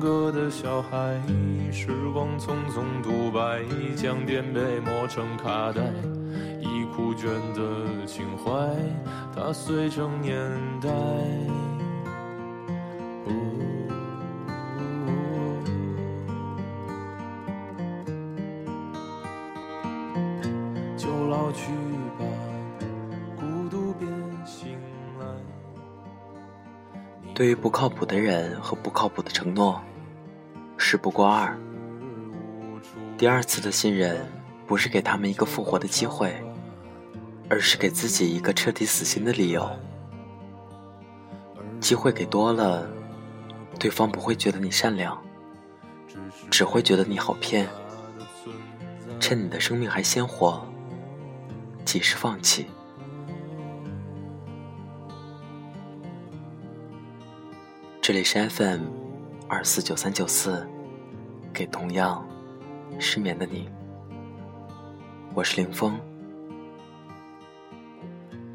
歌的小孩，时光匆匆独白，将颠沛磨成卡带，已枯卷的情怀，它碎成年代。对于不靠谱的人和不靠谱的承诺，事不过二。第二次的信任，不是给他们一个复活的机会，而是给自己一个彻底死心的理由。机会给多了，对方不会觉得你善良，只会觉得你好骗。趁你的生命还鲜活，及时放弃。这里是 FM 二四九三九四，给同样失眠的你，我是林峰。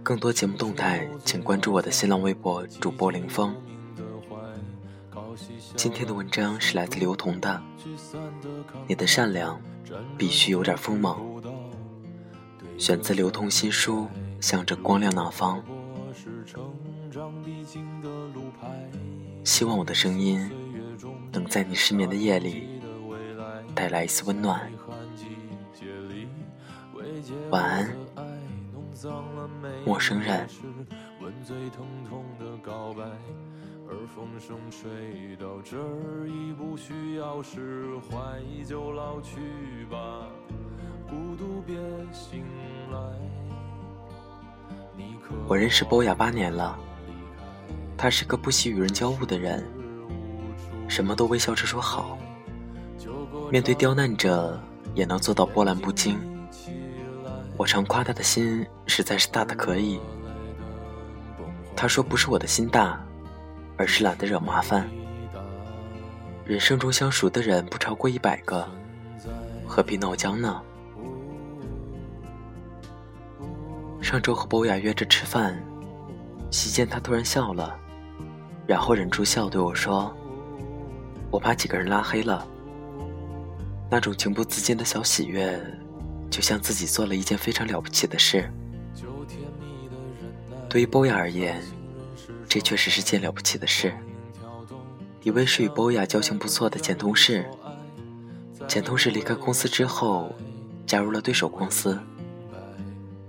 更多节目动态，请关注我的新浪微博主播林峰。今天的文章是来自刘同的，你的善良必须有点锋芒，选自刘同新书《向着光亮那方》。希望我的声音能在你失眠的夜里带来一丝温暖。晚安，陌生人。而风声吹到这儿，已不需要释怀，就老去吧，孤独别醒来。我认识波雅八年了。他是个不喜与人交恶的人，什么都微笑着说好。面对刁难者，也能做到波澜不惊。我常夸他的心实在是大的可以。他说不是我的心大，而是懒得惹麻烦。人生中相熟的人不超过一百个，何必闹僵呢？上周和博雅约着吃饭，席间他突然笑了。然后忍住笑对我说：“我把几个人拉黑了。”那种情不自禁的小喜悦，就像自己做了一件非常了不起的事。对于波雅而言，这确实是件了不起的事。一位是与波雅交情不错的前同事，前同事离开公司之后，加入了对手公司。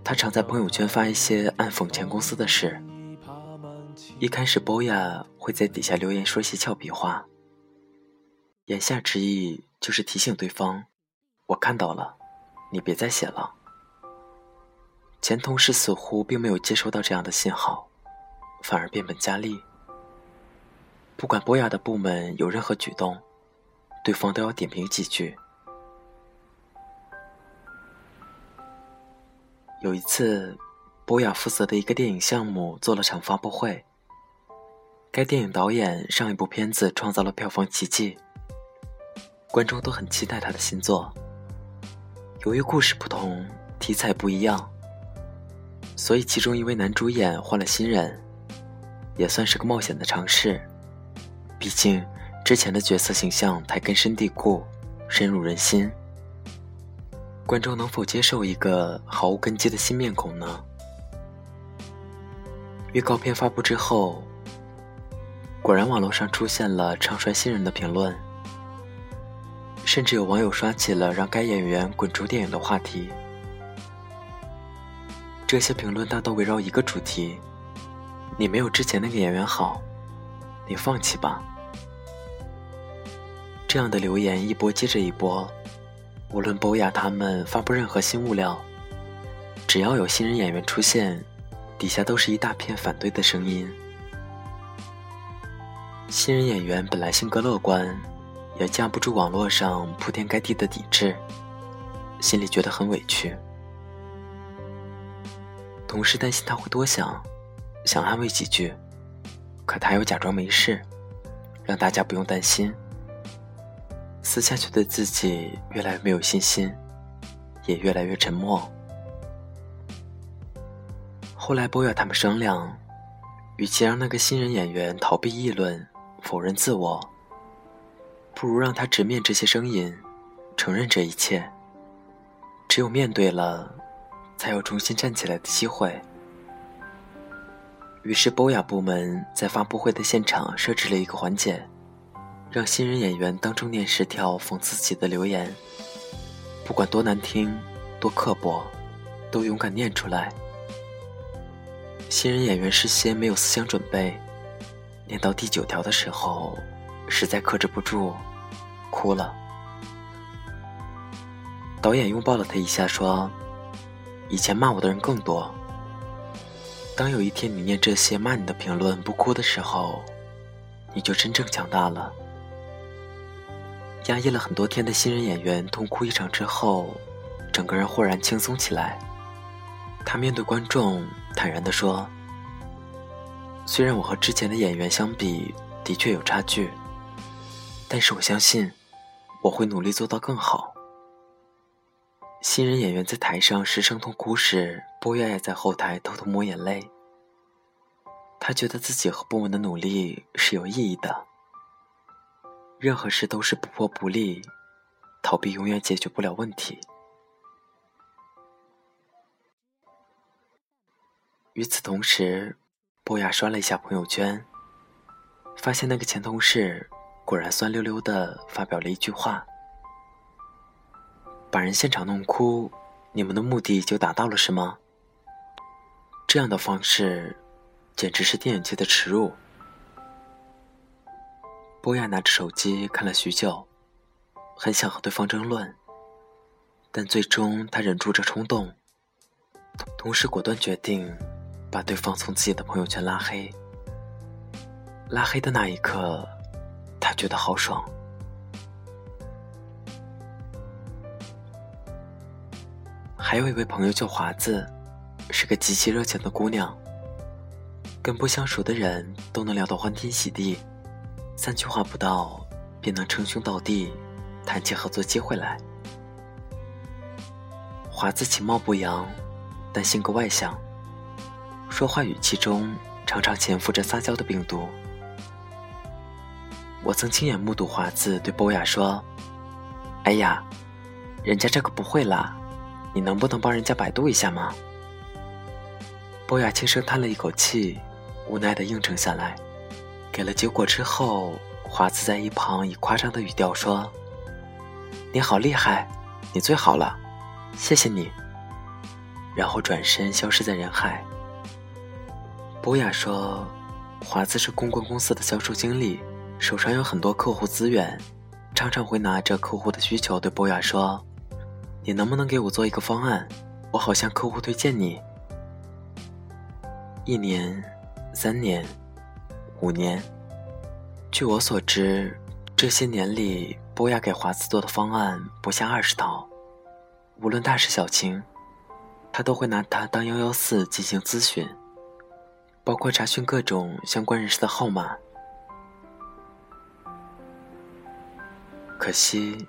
他常在朋友圈发一些暗讽前公司的事。一开始，波雅会在底下留言说些俏皮话，言下之意就是提醒对方：“我看到了，你别再写了。”前同事似乎并没有接收到这样的信号，反而变本加厉。不管波雅的部门有任何举动，对方都要点评几句。有一次，波雅负责的一个电影项目做了场发布会。该电影导演上一部片子创造了票房奇迹，观众都很期待他的新作。由于故事不同，题材不一样，所以其中一位男主演换了新人，也算是个冒险的尝试。毕竟之前的角色形象太根深蒂固，深入人心。观众能否接受一个毫无根基的新面孔呢？预告片发布之后。果然，网络上出现了唱衰新人的评论，甚至有网友刷起了让该演员滚出电影的话题。这些评论大都围绕一个主题：你没有之前那个演员好，你放弃吧。这样的留言一波接着一波，无论博雅他们发布任何新物料，只要有新人演员出现，底下都是一大片反对的声音。新人演员本来性格乐观，也架不住网络上铺天盖地的抵制。心里觉得很委屈。同事担心他会多想，想安慰几句，可他又假装没事，让大家不用担心。私下却对自己越来越没有信心，也越来越沉默。后来波雅他们商量，与其让那个新人演员逃避议论、否认自我，不如让他直面这些声音，承认这一切。只有面对了。才有重新站起来的机会。于是，波雅部门在发布会的现场设置了一个环节，让新人演员当众念十条讽刺自己的留言，不管多难听、多刻薄，都勇敢念出来。新人演员事先没有思想准备，念到第九条的时候，实在克制不住，哭了。导演拥抱了他一下，说。以前骂我的人更多。当有一天你念这些骂你的评论不哭的时候，你就真正强大了。压抑了很多天的新人演员痛哭一场之后，整个人豁然轻松起来。他面对观众坦然地说：“虽然我和之前的演员相比的确有差距，但是我相信我会努力做到更好。”新人演员在台上失声痛哭时，波月也在后台偷偷抹眼泪。他觉得自己和部门的努力是有意义的。任何事都是不破不立，逃避永远解决不了问题。与此同时，波雅刷了一下朋友圈，发现那个前同事果然酸溜溜的发表了一句话。把人现场弄哭，你们的目的就达到了是吗？这样的方式，简直是电影界的耻辱。波亚拿着手机看了许久，很想和对方争论，但最终他忍住这冲动，同时果断决定把对方从自己的朋友圈拉黑。拉黑的那一刻，他觉得好爽。还有一位朋友叫华子，是个极其热情的姑娘。跟不相熟的人都能聊得欢天喜地，三句话不到便能称兄道弟，谈起合作机会来。华子其貌不扬，但性格外向，说话语气中常常潜伏着撒娇的病毒。我曾亲眼目睹华子对波雅说：“哎呀，人家这个不会啦。”你能不能帮人家百度一下吗？波雅轻声叹了一口气，无奈的应承下来。给了结果之后，华子在一旁以夸张的语调说：“你好厉害，你最好了，谢谢你。”然后转身消失在人海。波雅说：“华子是公关公司的销售经理，手上有很多客户资源，常常会拿着客户的需求对波雅说。”你能不能给我做一个方案？我好向客户推荐你。一年、三年、五年，据我所知，这些年里，波雅给华子做的方案不下二十套，无论大事小情，他都会拿它当幺幺四进行咨询，包括查询各种相关人士的号码。可惜。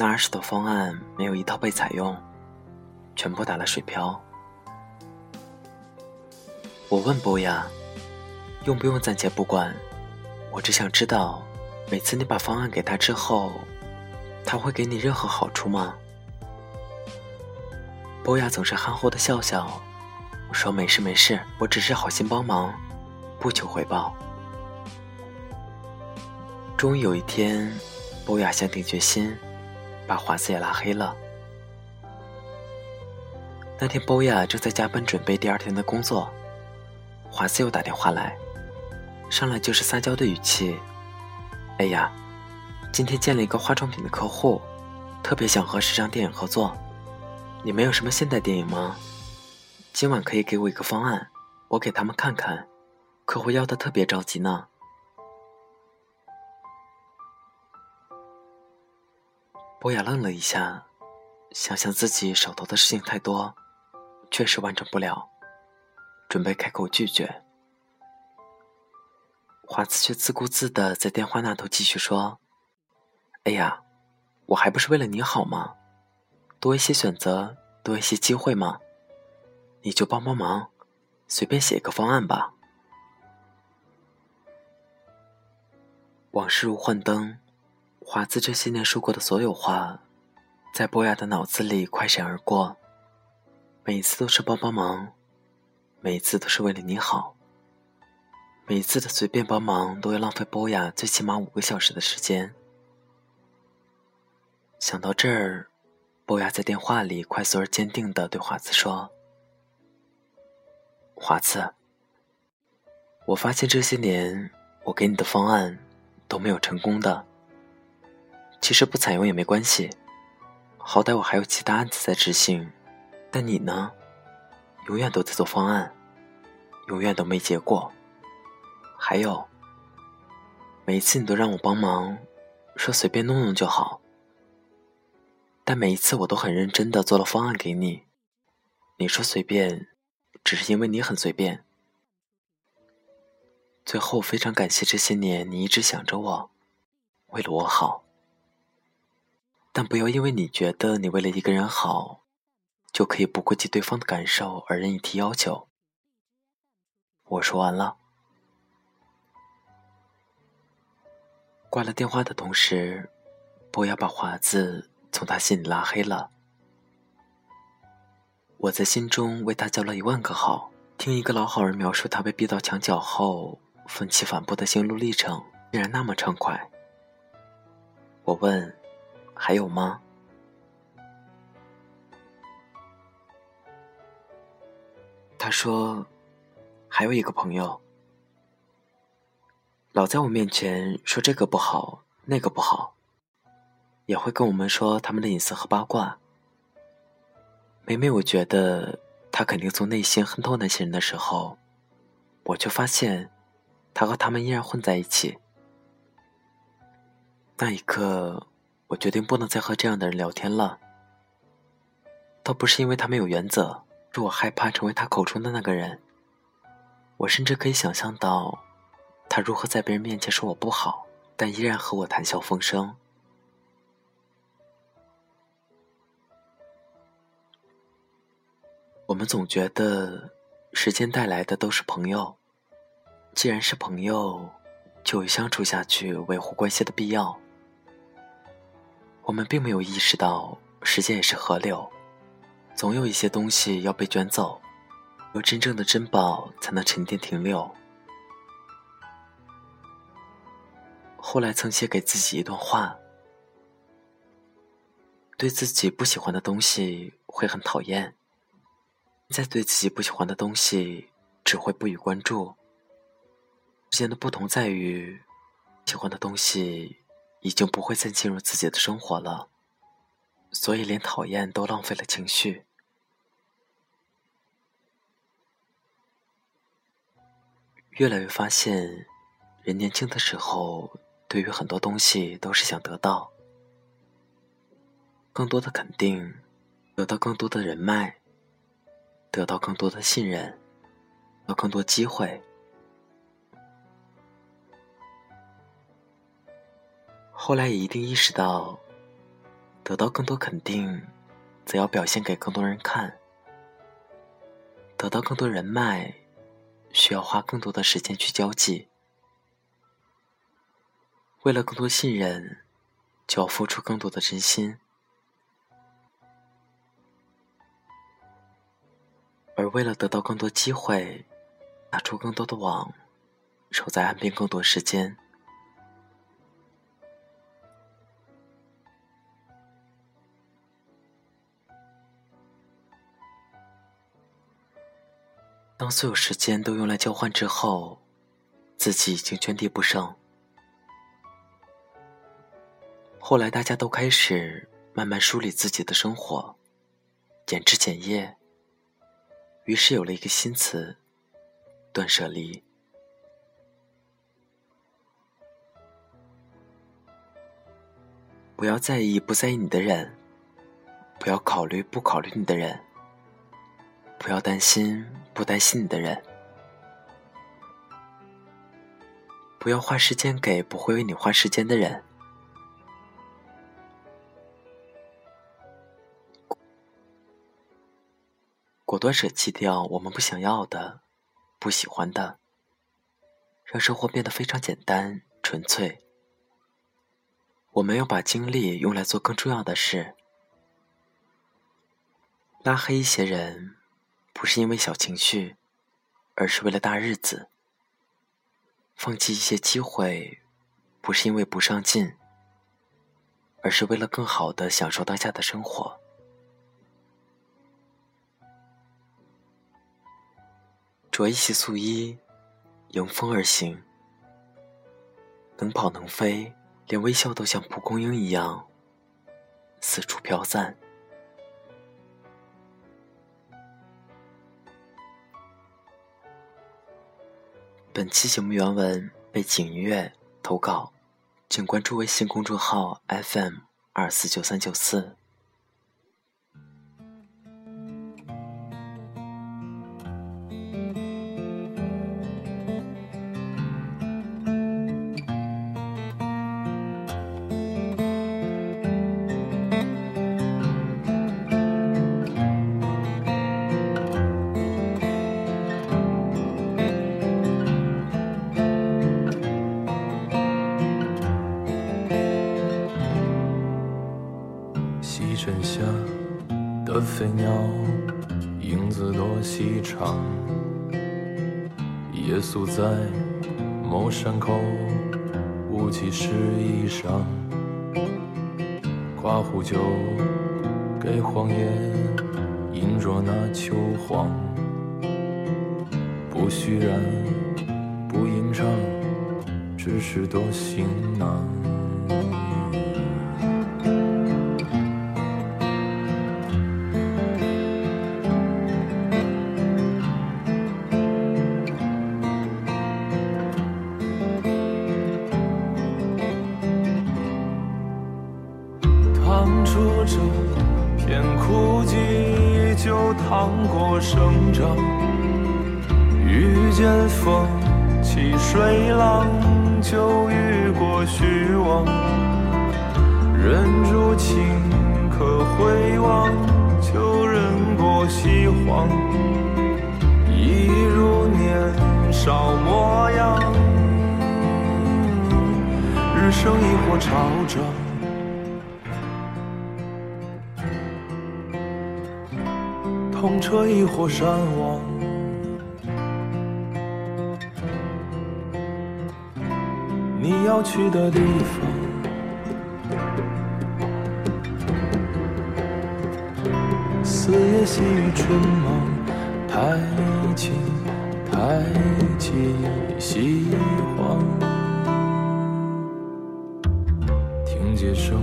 那二十套方案没有一套被采用，全部打了水漂。我问波雅，用不用暂且不管，我只想知道，每次你把方案给他之后，他会给你任何好处吗？波雅总是憨厚的笑笑，我说没事没事，我只是好心帮忙，不求回报。终于有一天，波雅下定决心。把华子也拉黑了。那天，波亚正在加班准备第二天的工作，华子又打电话来，上来就是撒娇的语气：“哎呀，今天见了一个化妆品的客户，特别想和时尚电影合作，你们有什么现代电影吗？今晚可以给我一个方案，我给他们看看，客户要的特别着急呢。”博雅愣了一下，想想自己手头的事情太多，确实完成不了，准备开口拒绝。华子却自顾自的在电话那头继续说：“哎呀，我还不是为了你好吗？多一些选择，多一些机会吗。你就帮帮忙，随便写一个方案吧。”往事如幻灯，华子这些年说过的所有话。在波雅的脑子里快闪而过，每次都是帮帮忙，每次都是为了你好，每次的随便帮忙都要浪费波雅最起码五个小时的时间。想到这儿，波雅在电话里快速而坚定的对华子说：“华子，我发现这些年我给你的方案都没有成功的，其实不采用也没关系。”好歹我还有其他案子在执行，但你呢？永远都在做方案，永远都没结果。还有，每一次你都让我帮忙，说随便弄弄就好。但每一次我都很认真的做了方案给你，你说随便，只是因为你很随便。最后，非常感谢这些年你一直想着我，为了我好。但不要因为你觉得你为了一个人好，就可以不顾及对方的感受而任意提要求。我说完了。挂了电话的同时，不要把华子从他心里拉黑了。我在心中为他叫了一万个好。听一个老好人描述他被逼到墙角后奋起反扑的心路历程，竟然那么畅快。我问。还有吗？他说：“还有一个朋友，老在我面前说这个不好，那个不好，也会跟我们说他们的隐私和八卦。每每我觉得他肯定从内心恨透那些人的时候，我却发现他和他们依然混在一起。那一刻。”我决定不能再和这样的人聊天了，倒不是因为他没有原则，是我害怕成为他口中的那个人。我甚至可以想象到，他如何在别人面前说我不好，但依然和我谈笑风生。我们总觉得，时间带来的都是朋友，既然是朋友，就有相处下去、维护关系的必要。我们并没有意识到，时间也是河流，总有一些东西要被卷走，有真正的珍宝才能沉淀停留。后来曾写给自己一段话：对自己不喜欢的东西会很讨厌，再对自己不喜欢的东西只会不予关注。之间的不同在于，喜欢的东西。已经不会再进入自己的生活了，所以连讨厌都浪费了情绪。越来越发现，人年轻的时候，对于很多东西都是想得到更多的肯定，得到更多的人脉，得到更多的信任，和更多机会。后来也一定意识到，得到更多肯定，则要表现给更多人看；得到更多人脉，需要花更多的时间去交际；为了更多信任，就要付出更多的真心；而为了得到更多机会，拿出更多的网，守在岸边更多时间。当所有时间都用来交换之后，自己已经圈地不剩。后来大家都开始慢慢梳理自己的生活，减枝减叶。于是有了一个新词：断舍离。不要在意不在意你的人，不要考虑不考虑你的人，不要担心不担心你的人，不要花时间给不会为你花时间的人。果断舍弃掉我们不想要的、不喜欢的，让生活变得非常简单纯粹。我们要把精力用来做更重要的事。拉黑一些人，不是因为小情绪，而是为了大日子。放弃一些机会，不是因为不上进，而是为了更好的享受当下的生活。着一袭素衣，迎风而行，能跑能飞，连微笑都像蒲公英一样四处飘散。本期节目原文背景音乐投稿，请关注微信公众号 FM 二四九三九四。的飞鸟，影子多细长。夜宿在某山口，雾气湿衣裳。夸壶酒给荒野，饮着那秋黄。不虚然，不吟唱，只是多行囊。生长，遇见风起水浪，就遇过虚妄。忍住情可回望，就忍过西荒。一如年少模样，日升亦或潮涨。痛彻一或山望，你要去的地方。四野细雨春忙，太清太气西荒。听街声，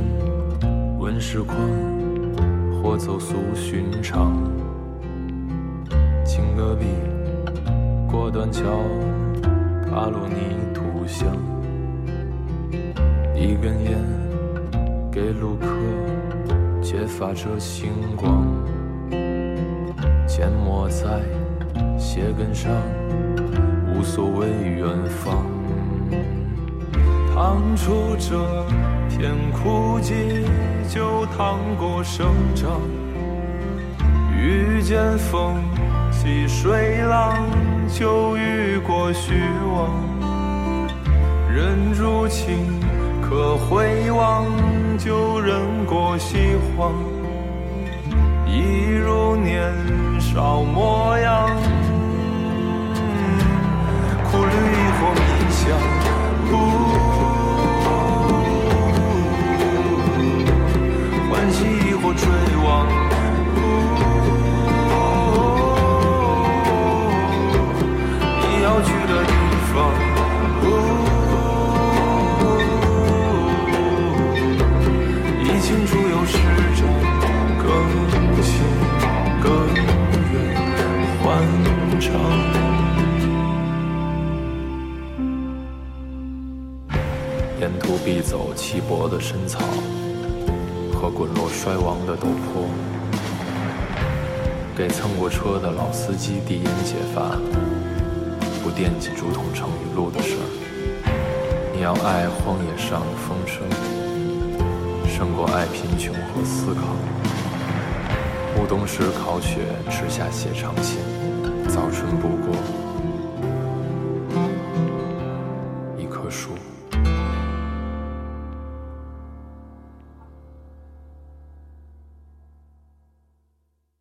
问时况，或走俗寻常。壁过断桥，踏落泥土香。一根烟给路客，却发着星光。缄默在鞋跟上，无所谓远方。趟出这片枯寂，就趟过生长。遇见风。细水浪，就遇过虚妄；忍住情，可回望，就忍过西荒。一如年少模样，苦旅亦或迷香，沿途必走稀薄的深草，和滚落衰亡的陡坡，给蹭过车的老司机递烟解乏，不惦记竹筒盛雨露的事儿。你要爱荒野上的风声，胜过爱贫穷和思考。暮冬时烤雪，吃下写长信，早春不过